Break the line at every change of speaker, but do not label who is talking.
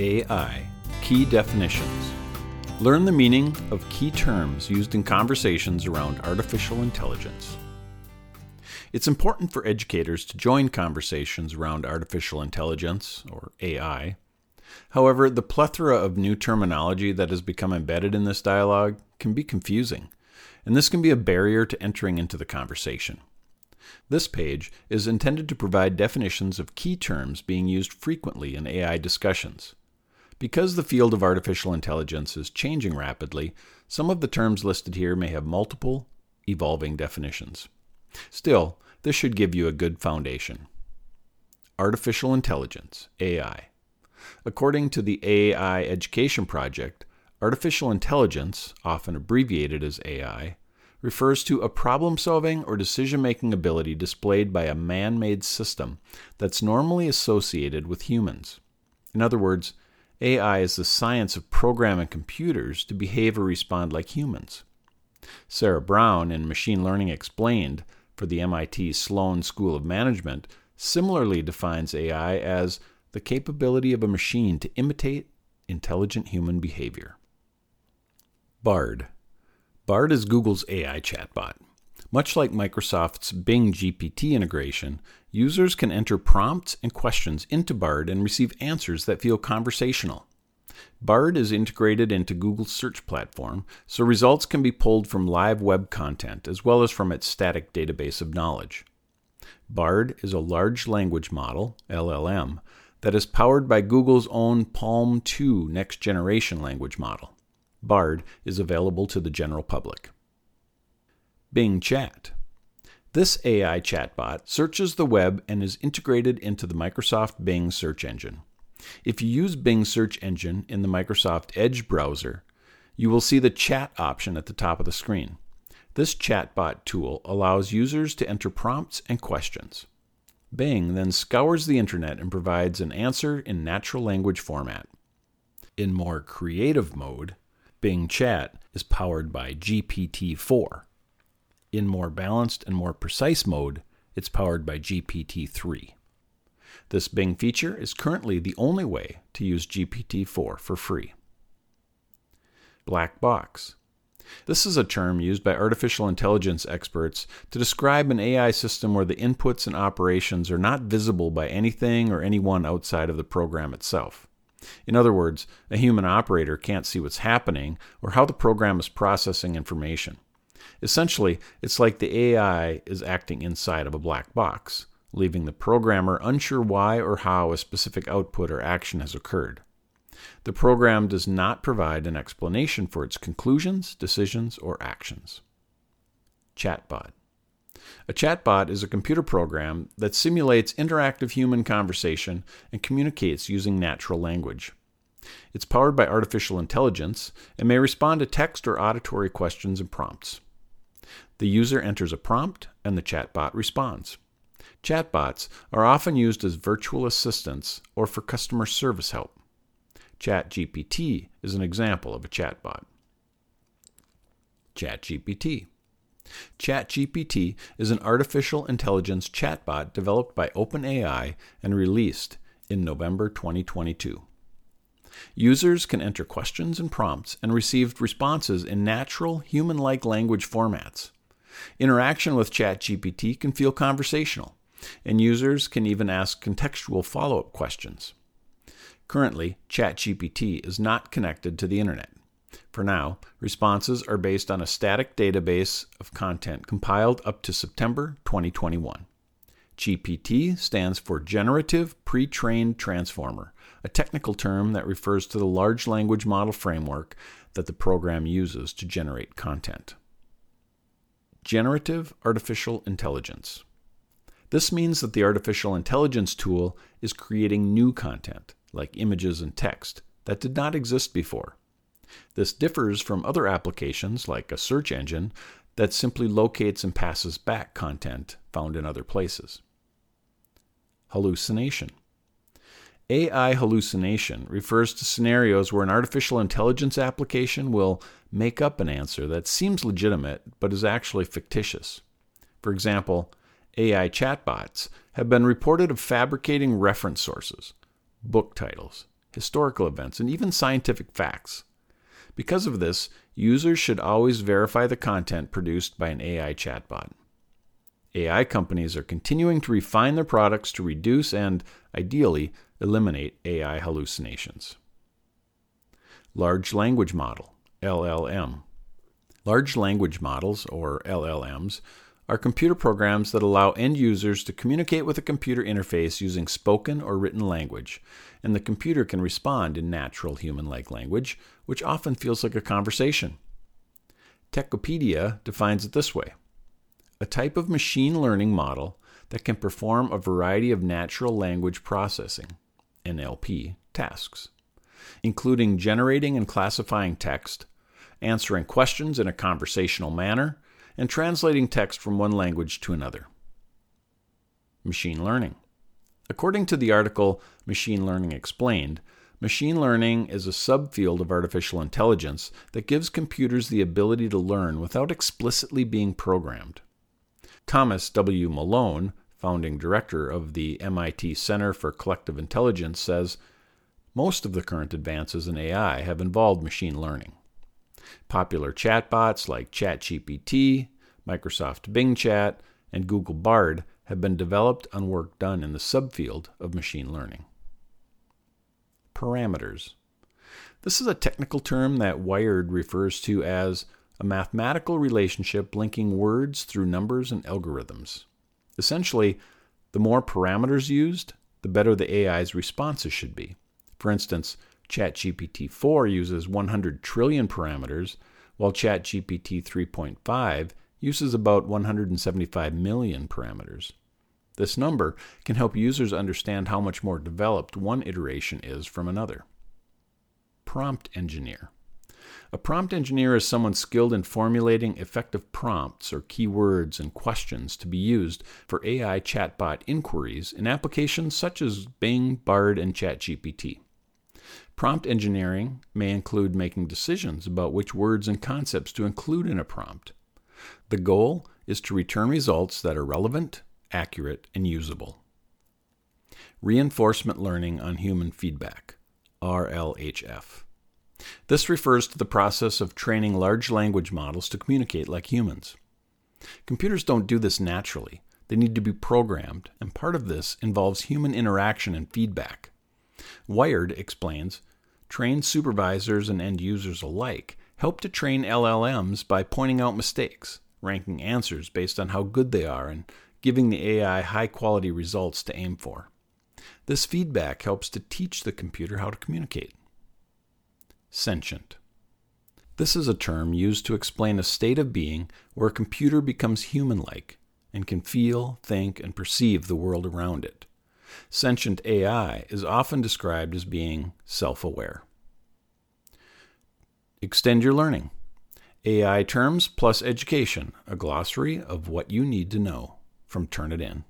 AI Key Definitions. Learn the meaning of key terms used in conversations around artificial intelligence. It's important for educators to join conversations around artificial intelligence, or AI. However, the plethora of new terminology that has become embedded in this dialogue can be confusing, and this can be a barrier to entering into the conversation. This page is intended to provide definitions of key terms being used frequently in AI discussions. Because the field of artificial intelligence is changing rapidly, some of the terms listed here may have multiple, evolving definitions. Still, this should give you a good foundation. Artificial Intelligence, AI. According to the AI Education Project, artificial intelligence, often abbreviated as AI, refers to a problem solving or decision making ability displayed by a man made system that's normally associated with humans. In other words, AI is the science of programming computers to behave or respond like humans. Sarah Brown in Machine Learning Explained for the MIT Sloan School of Management similarly defines AI as the capability of a machine to imitate intelligent human behavior. BARD Bard is Google's AI chatbot. Much like Microsoft's Bing GPT integration, users can enter prompts and questions into Bard and receive answers that feel conversational. Bard is integrated into Google's search platform, so results can be pulled from live web content as well as from its static database of knowledge. Bard is a large language model, LLM, that is powered by Google's own PaLM 2 next generation language model. Bard is available to the general public. Bing Chat. This AI chatbot searches the web and is integrated into the Microsoft Bing search engine. If you use Bing search engine in the Microsoft Edge browser, you will see the chat option at the top of the screen. This chatbot tool allows users to enter prompts and questions. Bing then scours the internet and provides an answer in natural language format. In more creative mode, Bing Chat is powered by GPT 4. In more balanced and more precise mode, it's powered by GPT 3. This Bing feature is currently the only way to use GPT 4 for free. Black box. This is a term used by artificial intelligence experts to describe an AI system where the inputs and operations are not visible by anything or anyone outside of the program itself. In other words, a human operator can't see what's happening or how the program is processing information. Essentially, it's like the AI is acting inside of a black box, leaving the programmer unsure why or how a specific output or action has occurred. The program does not provide an explanation for its conclusions, decisions, or actions. Chatbot. A chatbot is a computer program that simulates interactive human conversation and communicates using natural language. It's powered by artificial intelligence and may respond to text or auditory questions and prompts. The user enters a prompt and the chatbot responds. Chatbots are often used as virtual assistants or for customer service help. ChatGPT is an example of a chatbot. ChatGPT ChatGPT is an artificial intelligence chatbot developed by OpenAI and released in November 2022. Users can enter questions and prompts and receive responses in natural, human like language formats. Interaction with ChatGPT can feel conversational, and users can even ask contextual follow up questions. Currently, ChatGPT is not connected to the Internet. For now, responses are based on a static database of content compiled up to September 2021. GPT stands for Generative Pre trained Transformer, a technical term that refers to the large language model framework that the program uses to generate content. Generative Artificial Intelligence. This means that the artificial intelligence tool is creating new content, like images and text, that did not exist before. This differs from other applications, like a search engine, that simply locates and passes back content found in other places. Hallucination. AI hallucination refers to scenarios where an artificial intelligence application will make up an answer that seems legitimate but is actually fictitious. For example, AI chatbots have been reported of fabricating reference sources, book titles, historical events, and even scientific facts. Because of this, users should always verify the content produced by an AI chatbot. AI companies are continuing to refine their products to reduce and, ideally, eliminate AI hallucinations. Large Language Model, LLM. Large language models, or LLMs, are computer programs that allow end users to communicate with a computer interface using spoken or written language, and the computer can respond in natural human like language, which often feels like a conversation. Techopedia defines it this way a type of machine learning model that can perform a variety of natural language processing NLP tasks, including generating and classifying text, answering questions in a conversational manner, and translating text from one language to another. Machine learning. According to the article Machine Learning Explained, machine learning is a subfield of artificial intelligence that gives computers the ability to learn without explicitly being programmed. Thomas W. Malone, founding director of the MIT Center for Collective Intelligence, says most of the current advances in AI have involved machine learning. Popular chatbots like ChatGPT, Microsoft Bing Chat, and Google Bard have been developed on work done in the subfield of machine learning. Parameters. This is a technical term that Wired refers to as a mathematical relationship linking words through numbers and algorithms. Essentially, the more parameters used, the better the AI's responses should be. For instance, ChatGPT 4 uses 100 trillion parameters, while ChatGPT 3.5 uses about 175 million parameters. This number can help users understand how much more developed one iteration is from another. Prompt engineer. A prompt engineer is someone skilled in formulating effective prompts or keywords and questions to be used for AI chatbot inquiries in applications such as Bing, Bard, and ChatGPT. Prompt engineering may include making decisions about which words and concepts to include in a prompt. The goal is to return results that are relevant, accurate, and usable. Reinforcement learning on human feedback, RLHF. This refers to the process of training large language models to communicate like humans. Computers don't do this naturally. They need to be programmed, and part of this involves human interaction and feedback. Wired explains Trained supervisors and end users alike help to train LLMs by pointing out mistakes, ranking answers based on how good they are, and giving the AI high quality results to aim for. This feedback helps to teach the computer how to communicate. Sentient. This is a term used to explain a state of being where a computer becomes human like and can feel, think, and perceive the world around it. Sentient AI is often described as being self aware. Extend your learning. AI terms plus education, a glossary of what you need to know from Turnitin.